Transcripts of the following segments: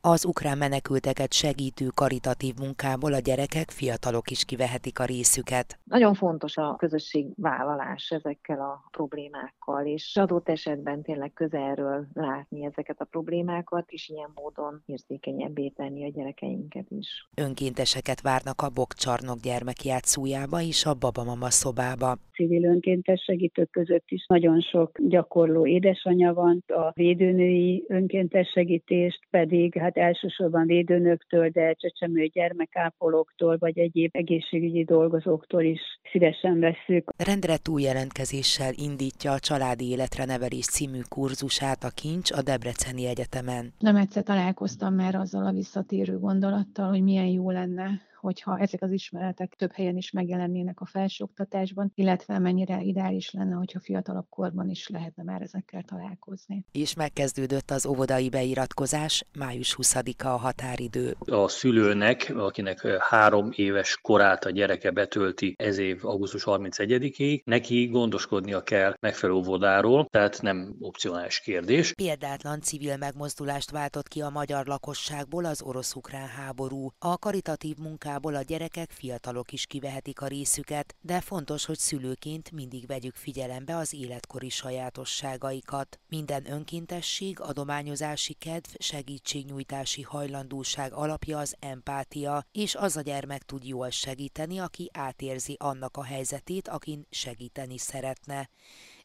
Az ukrán menekülteket segítő karitatív munkából a gyerekek, fiatalok is kivehetik a részüket. Nagyon fontos a közösségvállalás ezekkel a problémákkal, és adott esetben tényleg közelről látni ezeket a problémákat, és ilyen módon érzékenyebbé tenni a gyerekeinket is. Önkénteseket várnak a Bokcsarnok gyermekjátszójába és a Babamama szobába. Civil önkéntes segítők között is nagyon sok gyakorló édesanyja van, a védőnői önkéntes segítést pedig hát elsősorban védőnöktől, de csecsemő gyermekápolóktól, vagy egyéb egészségügyi dolgozóktól is szívesen veszük. Rendre túljelentkezéssel indítja a Családi Életre Nevelés című kurzusát a Kincs a Debreceni Egyetemen. Nem egyszer találkoztam már azzal a visszatérő gondolattal, hogy milyen jó lenne hogyha ezek az ismeretek több helyen is megjelennének a felsőoktatásban, illetve mennyire ideális lenne, hogyha fiatalabb korban is lehetne már ezekkel találkozni. És megkezdődött az óvodai beiratkozás, május 20-a a határidő. A szülőnek, akinek három éves korát a gyereke betölti ez év augusztus 31-ig, neki gondoskodnia kell megfelelő óvodáról, tehát nem opcionális kérdés. Példátlan civil megmozdulást váltott ki a magyar lakosságból az orosz-ukrán háború. A karitatív munká munkából a gyerekek, fiatalok is kivehetik a részüket, de fontos, hogy szülőként mindig vegyük figyelembe az életkori sajátosságaikat. Minden önkéntesség, adományozási kedv, segítségnyújtási hajlandóság alapja az empátia, és az a gyermek tud jól segíteni, aki átérzi annak a helyzetét, akin segíteni szeretne.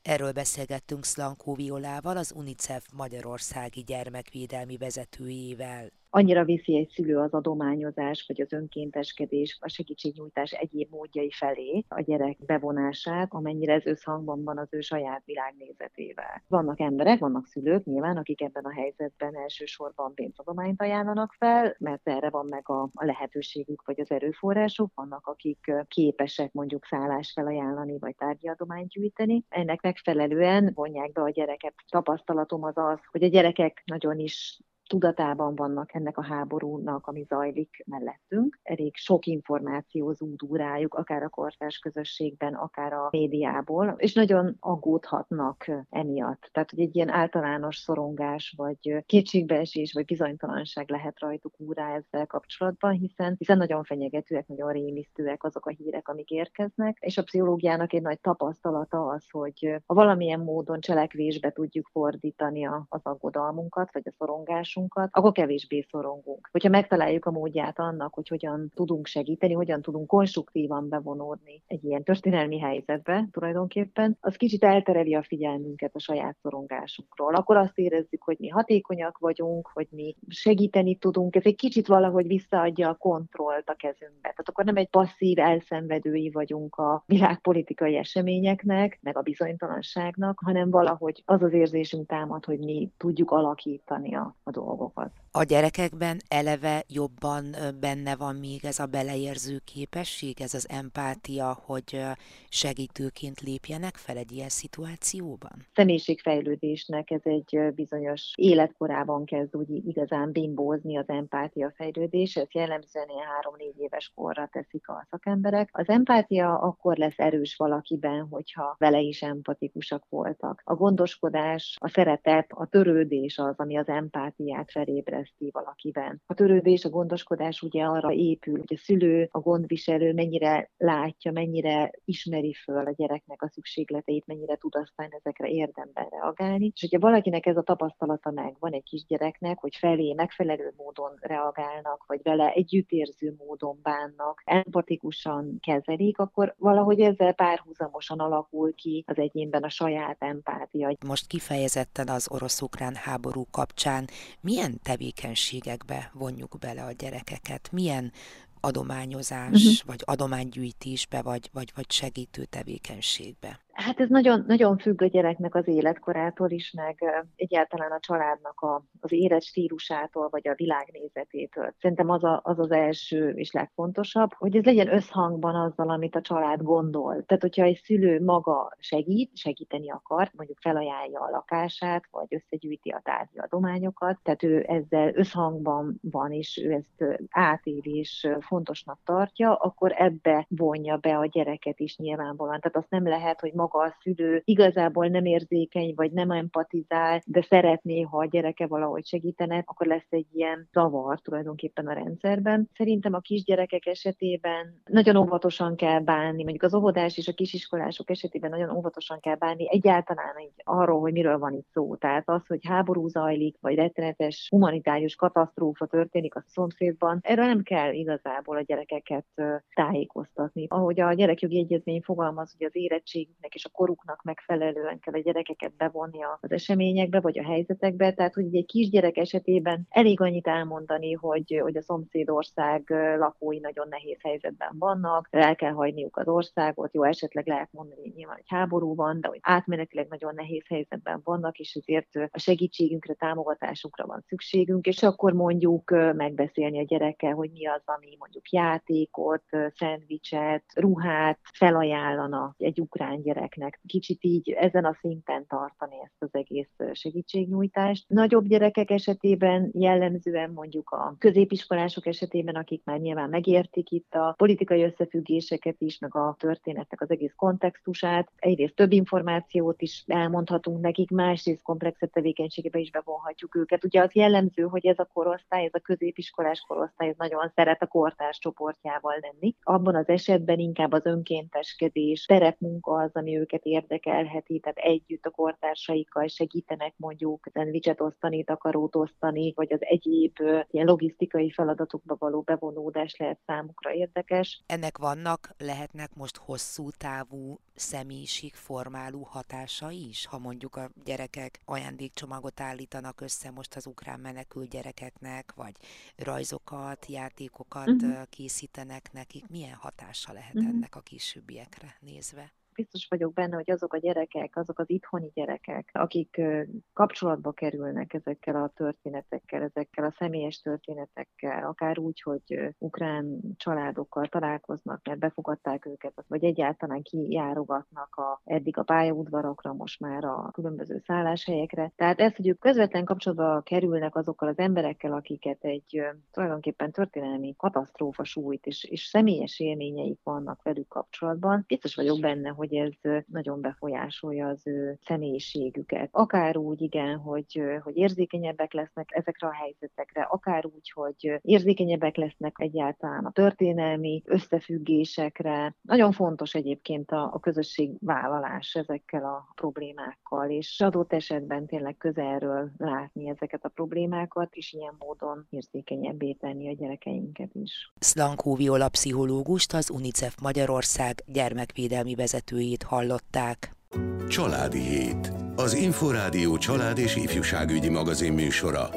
Erről beszélgettünk Szlankó Violával, az UNICEF Magyarországi gyermekvédelmi vezetőjével annyira viszi egy szülő az adományozás, vagy az önkénteskedés, a segítségnyújtás egyéb módjai felé a gyerek bevonását, amennyire ez összhangban van az ő saját világnézetével. Vannak emberek, vannak szülők nyilván, akik ebben a helyzetben elsősorban pénzadományt ajánlanak fel, mert erre van meg a, lehetőségük, vagy az erőforrásuk, vannak, akik képesek mondjuk szállás felajánlani, vagy tárgyadományt gyűjteni. Ennek megfelelően vonják be a gyereket. Tapasztalatom az az, hogy a gyerekek nagyon is tudatában vannak ennek a háborúnak, ami zajlik mellettünk. Elég sok információ zúdul rájuk, akár a kortárs közösségben, akár a médiából, és nagyon aggódhatnak emiatt. Tehát, hogy egy ilyen általános szorongás, vagy kétségbeesés, vagy bizonytalanság lehet rajtuk úrá ezzel kapcsolatban, hiszen, hiszen nagyon fenyegetőek, nagyon rémisztőek azok a hírek, amik érkeznek, és a pszichológiának egy nagy tapasztalata az, hogy ha valamilyen módon cselekvésbe tudjuk fordítani az aggodalmunkat, vagy a szorongásunkat, tudásunkat, akkor kevésbé szorongunk. Hogyha megtaláljuk a módját annak, hogy hogyan tudunk segíteni, hogyan tudunk konstruktívan bevonódni egy ilyen történelmi helyzetbe tulajdonképpen, az kicsit eltereli a figyelmünket a saját szorongásunkról. Akkor azt érezzük, hogy mi hatékonyak vagyunk, hogy mi segíteni tudunk, ez egy kicsit valahogy visszaadja a kontrollt a kezünkbe. Tehát akkor nem egy passzív elszenvedői vagyunk a világpolitikai eseményeknek, meg a bizonytalanságnak, hanem valahogy az az érzésünk támad, hogy mi tudjuk alakítani a, a dolgokat dolgokat. A gyerekekben eleve jobban benne van még ez a beleérző képesség, ez az empátia, hogy segítőként lépjenek fel egy ilyen szituációban? Személyiségfejlődésnek ez egy bizonyos életkorában kezd úgy igazán bimbózni az empátia fejlődés, ez jellemzően ilyen három-négy éves korra teszik a szakemberek. Az empátia akkor lesz erős valakiben, hogyha vele is empatikusak voltak. A gondoskodás, a szeretet, a törődés az, ami az empátiát tudatát felébreszti valakiben. A törődés, a gondoskodás ugye arra épül, hogy a szülő, a gondviselő mennyire látja, mennyire ismeri föl a gyereknek a szükségleteit, mennyire tud aztán ezekre érdemben reagálni. És hogyha valakinek ez a tapasztalata meg van egy kisgyereknek, hogy felé megfelelő módon reagálnak, vagy vele együttérző módon bánnak, empatikusan kezelik, akkor valahogy ezzel párhuzamosan alakul ki az egyénben a saját empátia. Most kifejezetten az orosz-ukrán háború kapcsán milyen tevékenységekbe vonjuk bele a gyerekeket, milyen adományozás, uh-huh. vagy adománygyűjtésbe, vagy, vagy, vagy segítő tevékenységbe? Hát ez nagyon, nagyon függ a gyereknek az életkorától is, meg egyáltalán a családnak a, az élet stílusától, vagy a világnézetétől. Szerintem az, a, az az első és legfontosabb, hogy ez legyen összhangban azzal, amit a család gondol. Tehát, hogyha egy szülő maga segít, segíteni akar, mondjuk felajánlja a lakását, vagy összegyűjti a tárgyi adományokat, tehát ő ezzel összhangban van, és ő ezt átéli és fontosnak tartja, akkor ebbe vonja be a gyereket is nyilvánvalóan. Tehát azt nem lehet, hogy maga a szülő igazából nem érzékeny, vagy nem empatizál, de szeretné, ha a gyereke valahogy segítene, akkor lesz egy ilyen zavar tulajdonképpen a rendszerben. Szerintem a kisgyerekek esetében nagyon óvatosan kell bánni, mondjuk az óvodás és a kisiskolások esetében nagyon óvatosan kell bánni egyáltalán így arról, hogy miről van itt szó. Tehát az, hogy háború zajlik, vagy rettenetes humanitárius katasztrófa történik a szomszédban, erről nem kell igazából a gyerekeket tájékoztatni. Ahogy a gyerekjogi egyezmény fogalmaz, hogy az érettségüknek és a koruknak megfelelően kell a gyerekeket bevonni az eseményekbe, vagy a helyzetekbe. Tehát, hogy egy kisgyerek esetében elég annyit elmondani, hogy, hogy a szomszédország lakói nagyon nehéz helyzetben vannak, el kell hagyniuk az országot, jó, esetleg lehet mondani, hogy nyilván egy háború van, de hogy átmenetileg nagyon nehéz helyzetben vannak, és ezért a segítségünkre, támogatásukra van szükségünk, és akkor mondjuk megbeszélni a gyerekkel, hogy mi az, ami mondjuk játékot, szendvicset, ruhát felajánlana egy ukrán gyereknek. Kicsit így ezen a szinten tartani ezt az egész segítségnyújtást. Nagyobb gyerekek esetében jellemzően mondjuk a középiskolások esetében, akik már nyilván megértik itt a politikai összefüggéseket is, meg a történetnek az egész kontextusát. Egyrészt több információt is elmondhatunk nekik, másrészt komplexebb tevékenységebe is bevonhatjuk őket. Ugye az jellemző, hogy ez a korosztály, ez a középiskolás korosztály, ez nagyon szeret a kortárs csoportjával lenni. Abban az esetben inkább az önkénteskedés, terepmunka az, ami őket érdekelheti, tehát együtt a kortársaikkal segítenek mondjuk szendvicset osztani, takarót osztani, vagy az egyéb ilyen logisztikai feladatokba való bevonódás lehet számukra érdekes. Ennek vannak, lehetnek most hosszú távú személyiségformáló hatása is, ha mondjuk a gyerekek ajándékcsomagot állítanak össze most az ukrán menekült gyerekeknek, vagy rajzokat, játékokat uh-huh. készítenek nekik, milyen hatása lehet uh-huh. ennek a későbbiekre nézve? Biztos vagyok benne, hogy azok a gyerekek, azok az itthoni gyerekek, akik kapcsolatba kerülnek ezekkel a történetekkel, ezekkel a személyes történetekkel, akár úgy, hogy ukrán családokkal találkoznak, mert befogadták őket, vagy egyáltalán kijárogatnak a, eddig a pályaudvarokra, most már a különböző szálláshelyekre. Tehát ez, hogy ők közvetlen kapcsolatba kerülnek azokkal az emberekkel, akiket egy tulajdonképpen történelmi katasztrófa sújt, és, és személyes élményeik vannak velük kapcsolatban, biztos vagyok benne, hogy hogy ez nagyon befolyásolja az ő személyiségüket. Akár úgy, igen, hogy, hogy érzékenyebbek lesznek ezekre a helyzetekre, akár úgy, hogy érzékenyebbek lesznek egyáltalán a történelmi összefüggésekre. Nagyon fontos egyébként a, a közösségvállalás ezekkel a problémákkal, és adott esetben tényleg közelről látni ezeket a problémákat, és ilyen módon érzékenyebbé tenni a gyerekeinket is. Szlankó Viola pszichológust, az UNICEF Magyarország gyermekvédelmi vezető vezetőjét hallották. Családi Hét. Az Inforádió család és ifjúságügyi magazin műsora.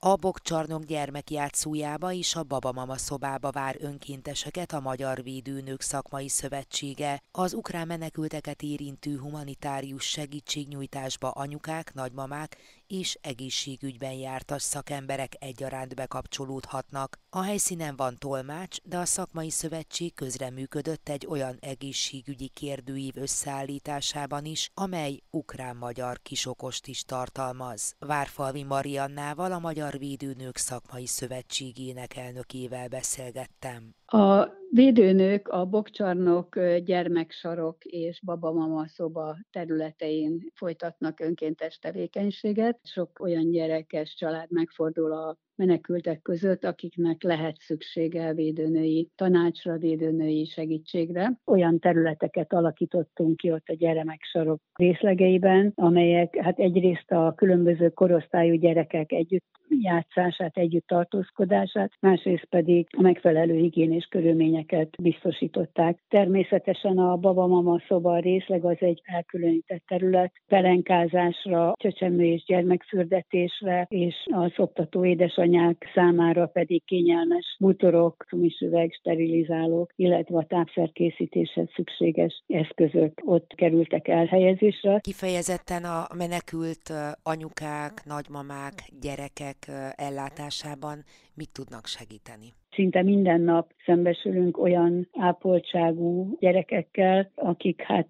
A Bokcsarnok gyermekjátszójába és a Babamama szobába vár önkénteseket a Magyar Védőnők Szakmai Szövetsége. Az ukrán menekülteket érintő humanitárius segítségnyújtásba anyukák, nagymamák és egészségügyben jártas szakemberek egyaránt bekapcsolódhatnak. A helyszínen van tolmács, de a szakmai szövetség közreműködött egy olyan egészségügyi kérdőív összeállításában is, amely ukrán-magyar kisokost is tartalmaz. Várfalvi Mariannával, a Magyar Védőnők Szakmai Szövetségének elnökével beszélgettem. A védőnők a Bokcsarnok gyermeksarok és babamama szoba területein folytatnak önkéntes tevékenységet. Sok olyan gyerekes család megfordul a menekültek között, akiknek lehet szüksége védőnői tanácsra, védőnői segítségre. Olyan területeket alakítottunk ki ott a gyermeksarok részlegeiben, amelyek hát egyrészt a különböző korosztályú gyerekek együtt játszását, együtt tartózkodását, másrészt pedig a megfelelő higiénés körülményeket biztosították. Természetesen a babamama szoba részleg az egy elkülönített terület, pelenkázásra, csecsemő és gyermekfürdetésre és a szoptató édesanyja édesanyák számára pedig kényelmes bútorok, misüveg, sterilizálók, illetve a tápszerkészítéshez szükséges eszközök ott kerültek elhelyezésre. Kifejezetten a menekült anyukák, nagymamák, gyerekek ellátásában mit tudnak segíteni? Szinte minden nap szembesülünk olyan ápoltságú gyerekekkel, akik hát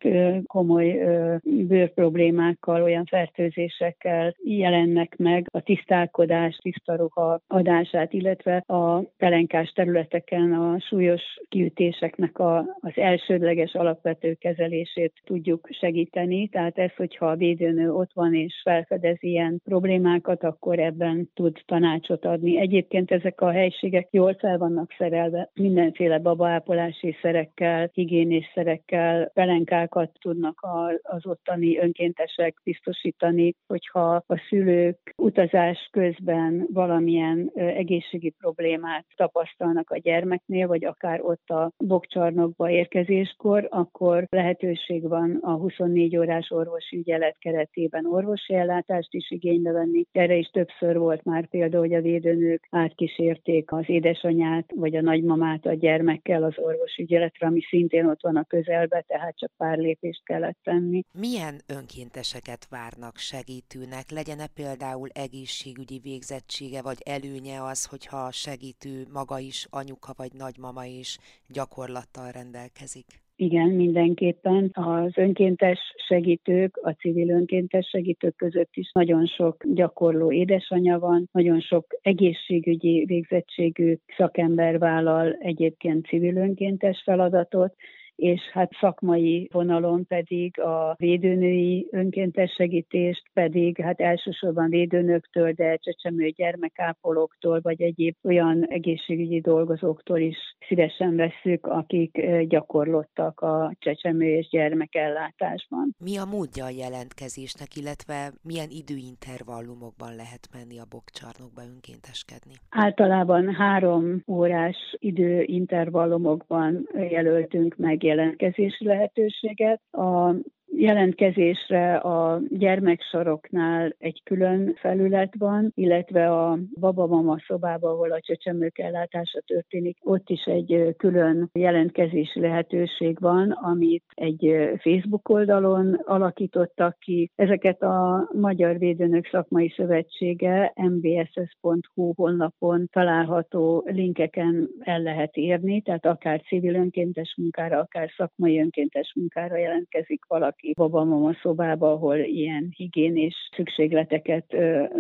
komoly bőrproblémákkal, olyan fertőzésekkel jelennek meg a tisztálkodás, tiszta ruha adását, illetve a pelenkás területeken a súlyos kiütéseknek a, az elsődleges alapvető kezelését tudjuk segíteni. Tehát ez, hogyha a védőnő ott van és felfedez ilyen problémákat, akkor ebben tud tanácsot adni. Egyébként ezek a helységek jól vannak szerelve mindenféle babaápolási szerekkel, higiénés szerekkel, pelenkákat tudnak az ottani önkéntesek biztosítani, hogyha a szülők utazás közben valamilyen egészségi problémát tapasztalnak a gyermeknél, vagy akár ott a bokcsarnokba érkezéskor, akkor lehetőség van a 24 órás orvosi ügyelet keretében orvosi ellátást is igénybe venni. Erre is többször volt már példa, hogy a védőnők átkísérték az édesanyját édesanyját vagy a nagymamát a gyermekkel az orvosügyeletre, ami szintén ott van a közelbe, tehát csak pár lépést kellett tenni. Milyen önkénteseket várnak segítőnek? Legyen-e például egészségügyi végzettsége, vagy előnye az, hogyha a segítő maga is anyuka vagy nagymama is gyakorlattal rendelkezik? Igen, mindenképpen. Az önkéntes segítők, a civil önkéntes segítők között is nagyon sok gyakorló édesanyja van, nagyon sok egészségügyi végzettségű szakember vállal egyébként civil önkéntes feladatot, és hát szakmai vonalon pedig a védőnői önkéntes segítést pedig hát elsősorban védőnöktől, de csecsemő gyermekápolóktól, vagy egyéb olyan egészségügyi dolgozóktól is szívesen vesszük, akik gyakorlottak a csecsemő és gyermekellátásban. Mi a módja a jelentkezésnek, illetve milyen időintervallumokban lehet menni a bokcsarnokba önkénteskedni? Általában három órás időintervallumokban jelöltünk meg jelentkezési lehetőséget. A jelentkezésre a gyermeksoroknál egy külön felület van, illetve a babamama szobában, ahol a csecsemők ellátása történik, ott is egy külön jelentkezési lehetőség van, amit egy Facebook oldalon alakítottak ki. Ezeket a Magyar Védőnök Szakmai Szövetsége mbss.hu honlapon található linkeken el lehet érni, tehát akár civil önkéntes munkára, akár szakmai önkéntes munkára jelentkezik valaki valaki babamama szobába, ahol ilyen higiénés szükségleteket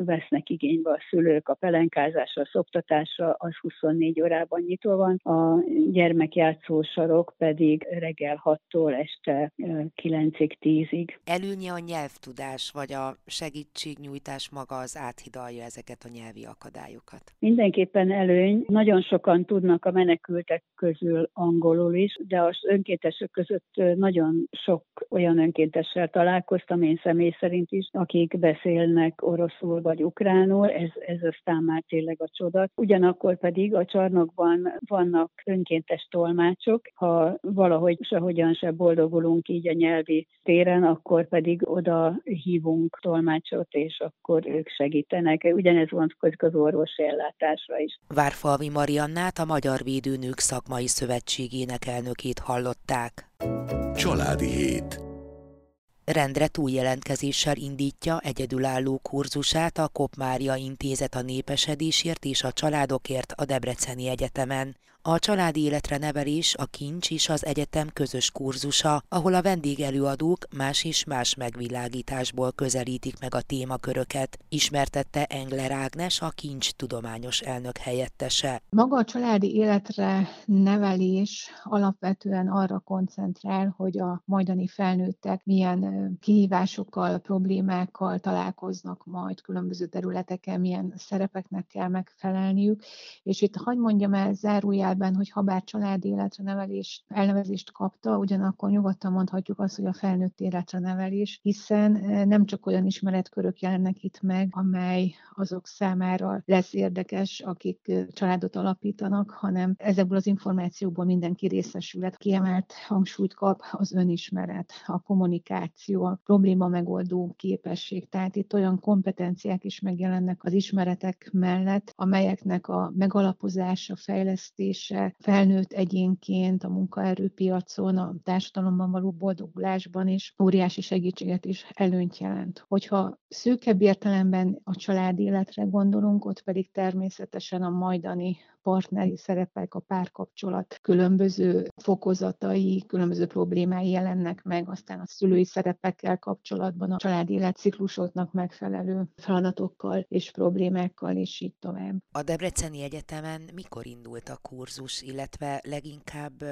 vesznek igénybe a szülők, a pelenkázásra, a szoptatásra, az 24 órában nyitva van, a gyermekjátszó sarok pedig reggel 6-tól este 9-ig, 10-ig. Előnye a nyelvtudás, vagy a segítségnyújtás maga az áthidalja ezeket a nyelvi akadályokat? Mindenképpen előny. Nagyon sokan tudnak a menekültek közül angolul is, de az önkéntesek között nagyon sok olyan önkéntessel találkoztam, én személy szerint is, akik beszélnek oroszul vagy ukránul, ez, ez aztán már tényleg a csoda. Ugyanakkor pedig a csarnokban vannak önkéntes tolmácsok, ha valahogy sehogyan se boldogulunk így a nyelvi téren, akkor pedig oda hívunk tolmácsot, és akkor ők segítenek. Ugyanez vonatkozik az orvosi ellátásra is. Várfalvi Mariannát a Magyar Védőnők Szakmai Szövetségének elnökét hallották. Családi hét rendre túljelentkezéssel indítja egyedülálló kurzusát a Kopmária Intézet a népesedésért és a családokért a Debreceni Egyetemen. A családi életre nevelés a kincs is az egyetem közös kurzusa, ahol a vendégelőadók más és más megvilágításból közelítik meg a témaköröket, ismertette Engler Ágnes, a kincs tudományos elnök helyettese. Maga a családi életre nevelés alapvetően arra koncentrál, hogy a majdani felnőttek milyen kihívásokkal, problémákkal találkoznak majd különböző területeken, milyen szerepeknek kell megfelelniük. És itt hagyd mondjam el zárójelben, tekintetében, hogy ha bár családi életre nevelés elnevezést kapta, ugyanakkor nyugodtan mondhatjuk azt, hogy a felnőtt életre nevelés, hiszen nem csak olyan ismeretkörök jelennek itt meg, amely azok számára lesz érdekes, akik családot alapítanak, hanem ezekből az információkból mindenki részesület. Kiemelt hangsúlyt kap az önismeret, a kommunikáció, a probléma megoldó képesség. Tehát itt olyan kompetenciák is megjelennek az ismeretek mellett, amelyeknek a megalapozása, fejlesztése felnőtt egyénként a munkaerőpiacon, a társadalomban való boldogulásban is óriási segítséget is előnyt jelent. Hogyha szűkebb értelemben a családi életre gondolunk, ott pedig természetesen a majdani partneri szerepek, a párkapcsolat különböző fokozatai, különböző problémái jelennek meg, aztán a szülői szerepekkel kapcsolatban a családi életciklusoknak megfelelő feladatokkal és problémákkal, és így tovább. A Debreceni Egyetemen mikor indult a kurzus, illetve leginkább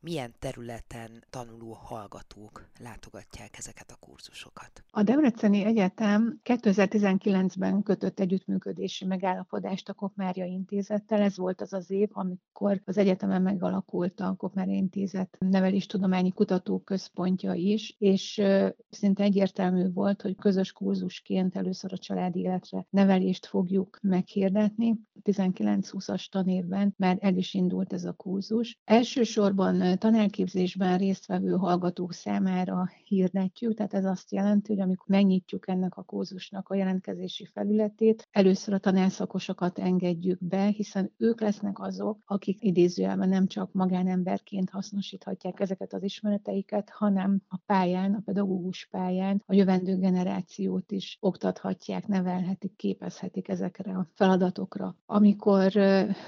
milyen területen tanuló hallgatók látogatják ezeket a kurzusokat? A Debreceni Egyetem 2019-ben kötött együttműködési megállapodást a Kopmária Intézettel. Ez volt az az év, amikor az egyetemen megalakult a Kopmária Intézet neveléstudományi kutatóközpontja is, és szinte egyértelmű volt, hogy közös kurzusként először a családi életre nevelést fogjuk meghirdetni. 19-20-as tanévben már el is indult ez a kurzus. Elsősorban tanelképzésben résztvevő hallgatók számára hirdetjük, tehát ez azt jelenti, hogy amikor megnyitjuk ennek a kurzusnak a jelentkezési felületét, először a tanárszakosokat engedjük be, hiszen ők lesznek azok, akik idézőjelben nem csak magánemberként hasznosíthatják ezeket az ismereteiket, hanem a pályán, a pedagógus pályán a jövendő generációt is oktathatják, nevelhetik, képezhetik ezekre a feladatokra. Amikor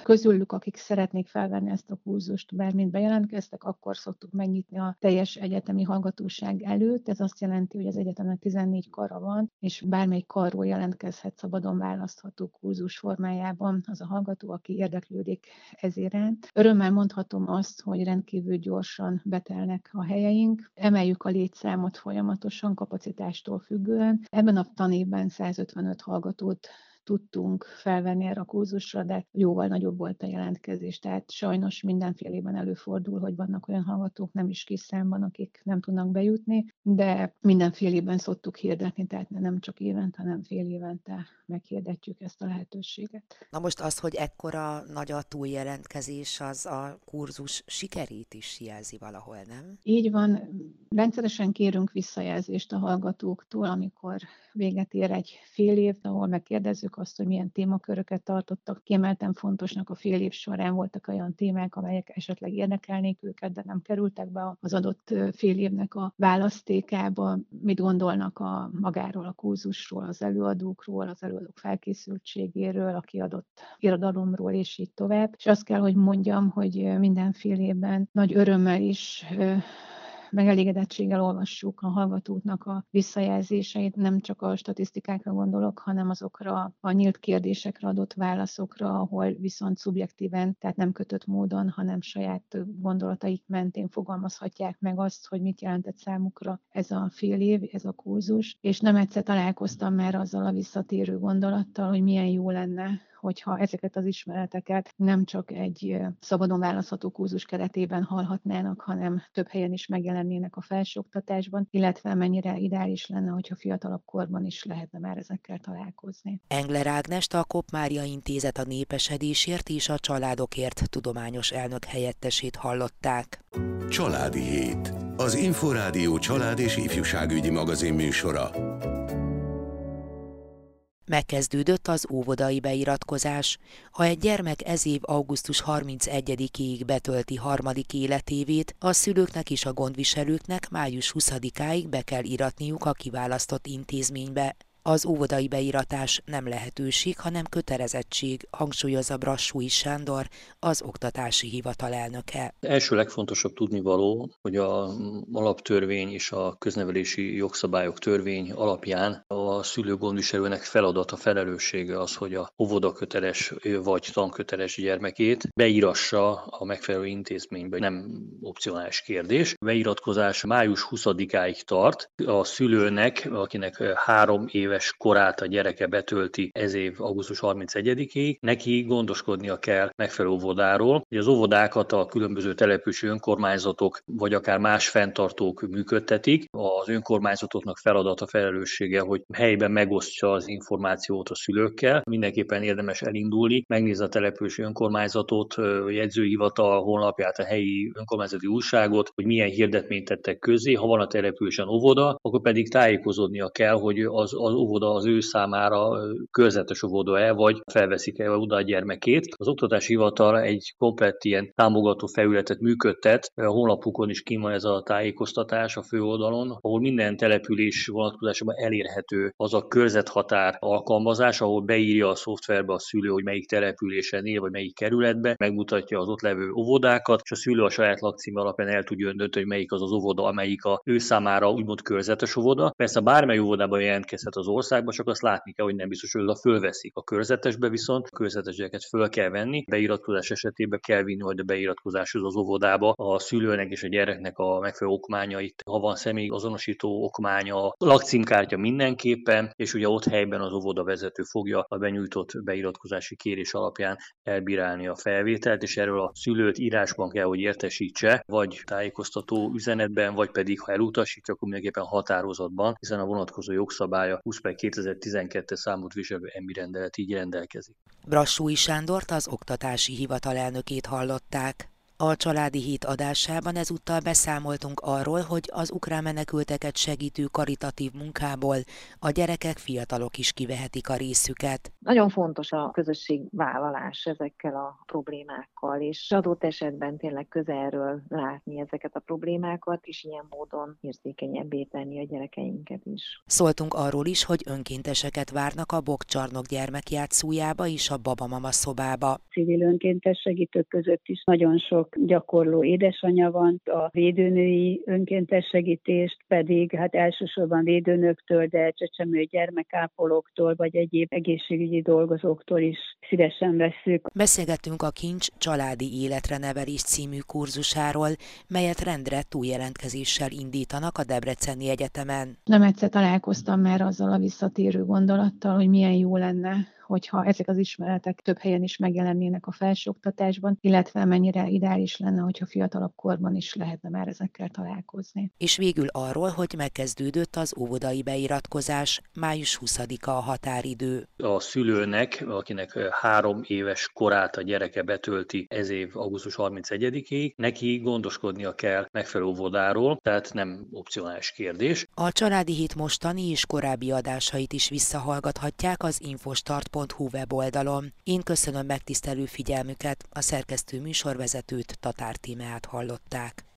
közülük, akik szeretnék felvenni ezt a kurzust, bármint bejelentkeztek, akkor szoktuk megnyitni a teljes egyetemi hallgatóság előtt. Ez azt jelenti, hogy az egyetemnek 14 kara van, és bármelyik karról jelentkezhet szabadon választható kurzus formájában az a hallgató, aki érdeklődik ez iránt. Örömmel mondhatom azt, hogy rendkívül gyorsan betelnek a helyeink. Emeljük a létszámot folyamatosan, kapacitástól függően. Ebben a tanévben 155 hallgatót tudtunk felvenni erre a kurzusra, de jóval nagyobb volt a jelentkezés. Tehát sajnos mindenfélében előfordul, hogy vannak olyan hallgatók, nem is kis számban, akik nem tudnak bejutni, de mindenfélében szoktuk hirdetni, tehát nem csak évente, hanem fél évente meghirdetjük ezt a lehetőséget. Na most az, hogy ekkora nagy a túljelentkezés, az a kurzus sikerét is jelzi valahol, nem? Így van. Rendszeresen kérünk visszajelzést a hallgatóktól, amikor véget ér egy fél év, ahol megkérdezzük azt, hogy milyen témaköröket tartottak. Kiemelten fontosnak a fél év során voltak olyan témák, amelyek esetleg érdekelnék őket, de nem kerültek be az adott fél évnek a választékába. Mit gondolnak a magáról, a kurzusról, az előadókról, az előadók felkészültségéről, a kiadott irodalomról, és így tovább. És azt kell, hogy mondjam, hogy mindenfélében nagy örömmel is megelégedettséggel olvassuk a hallgatóknak a visszajelzéseit, nem csak a statisztikákra gondolok, hanem azokra a nyílt kérdésekre adott válaszokra, ahol viszont szubjektíven, tehát nem kötött módon, hanem saját gondolataik mentén fogalmazhatják meg azt, hogy mit jelentett számukra ez a fél év, ez a kurzus, és nem egyszer találkoztam már azzal a visszatérő gondolattal, hogy milyen jó lenne, hogyha ezeket az ismereteket nem csak egy szabadon választható kurzus keretében hallhatnának, hanem több helyen is megjelennének a felsőoktatásban, illetve mennyire ideális lenne, hogyha fiatalabb korban is lehetne már ezekkel találkozni. Engler Ágnest a Kopmária Intézet a népesedésért és a családokért tudományos elnök helyettesét hallották. Családi Hét. Az Inforádió család és ifjúságügyi magazin műsora. Megkezdődött az óvodai beiratkozás. Ha egy gyermek ez év augusztus 31-ig betölti harmadik életévét, a szülőknek és a gondviselőknek május 20-áig be kell iratniuk a kiválasztott intézménybe. Az óvodai beiratás nem lehetőség, hanem kötelezettség, hangsúlyozza Brassúi Sándor, az oktatási hivatal elnöke. Első legfontosabb tudnivaló, hogy a alaptörvény és a köznevelési jogszabályok törvény alapján szülőgondviselőnek feladata, felelőssége az, hogy a óvodaköteles vagy tanköteles gyermekét beírassa a megfelelő intézménybe. Nem opcionális kérdés. A beiratkozás május 20-áig tart. A szülőnek, akinek három év éves korát a gyereke betölti ez év augusztus 31-ig, neki gondoskodnia kell megfelelő óvodáról. Ugye az óvodákat a különböző települési önkormányzatok vagy akár más fenntartók működtetik. Az önkormányzatoknak feladata, felelőssége, hogy helyben megosztja az információt a szülőkkel. Mindenképpen érdemes elindulni, megnézni a települési önkormányzatot, a jegyzőhivatal honlapját, a helyi önkormányzati újságot, hogy milyen hirdetményt tettek közé. Ha van a településen óvoda, akkor pedig tájékozódnia kell, hogy az, az óvoda az ő számára körzetes óvoda-e, vagy felveszik-e oda a gyermekét. Az oktatási hivatal egy komplett ilyen támogató felületet működtet, a honlapukon is kim van ez a tájékoztatás a főoldalon, ahol minden település vonatkozásában elérhető az a körzethatár alkalmazás, ahol beírja a szoftverbe a szülő, hogy melyik településen él, vagy melyik kerületbe, megmutatja az ott levő óvodákat, és a szülő a saját lakcím alapján el tudja dönteni, hogy melyik az az óvoda, amelyik a ő számára úgymond körzetes óvoda. Persze bármely óvodában jelentkezhet az országba, csak azt látni kell, hogy nem biztos, hogy a fölveszik. A körzetesbe viszont a körzetes gyereket föl kell venni, beiratkozás esetében kell vinni majd a beiratkozáshoz az óvodába a szülőnek és a gyereknek a megfelelő okmányait, ha van személy azonosító okmánya, lakcímkártya mindenképpen, és ugye ott helyben az óvoda vezető fogja a benyújtott beiratkozási kérés alapján elbírálni a felvételt, és erről a szülőt írásban kell, hogy értesítse, vagy tájékoztató üzenetben, vagy pedig ha elutasítja, akkor mindenképpen határozatban, hiszen a vonatkozó jogszabálya 20 2012 számot viselő EMI rendelet így rendelkezik. Brassúi Sándort az oktatási hivatal elnökét hallották. A családi hét adásában ezúttal beszámoltunk arról, hogy az ukrán menekülteket segítő karitatív munkából a gyerekek, fiatalok is kivehetik a részüket. Nagyon fontos a közösségvállalás ezekkel a problémákkal, és adott esetben tényleg közelről látni ezeket a problémákat, és ilyen módon érzékenyebbé tenni a gyerekeinket is. Szóltunk arról is, hogy önkénteseket várnak a Bokcsarnok gyermekjátszójába és a Babamama szobába. Civil önkéntes segítők között is nagyon sok gyakorló édesanyja van, a védőnői önkéntes segítést pedig hát elsősorban védőnöktől, de csecsemő gyermekápolóktól vagy egyéb egészségügyi dolgozóktól is szívesen veszük. Beszélgettünk a Kincs családi életre nevelés című kurzusáról, melyet rendre túljelentkezéssel indítanak a Debreceni Egyetemen. Nem egyszer találkoztam már azzal a visszatérő gondolattal, hogy milyen jó lenne, hogyha ezek az ismeretek több helyen is megjelennének a felsőoktatásban, illetve mennyire ideális lenne, hogyha fiatalabb korban is lehetne már ezekkel találkozni. És végül arról, hogy megkezdődött az óvodai beiratkozás, május 20-a a határidő. A szülőnek, akinek három éves korát a gyereke betölti ez év augusztus 31-ig, neki gondoskodnia kell megfelelő óvodáról, tehát nem opcionális kérdés. A Családi Hét mostani és korábbi adásait is visszahallgathatják az infostart.hu www.hu weboldalon. Én köszönöm megtisztelő figyelmüket, a szerkesztő műsorvezetőt Tatár Tímeát hallották.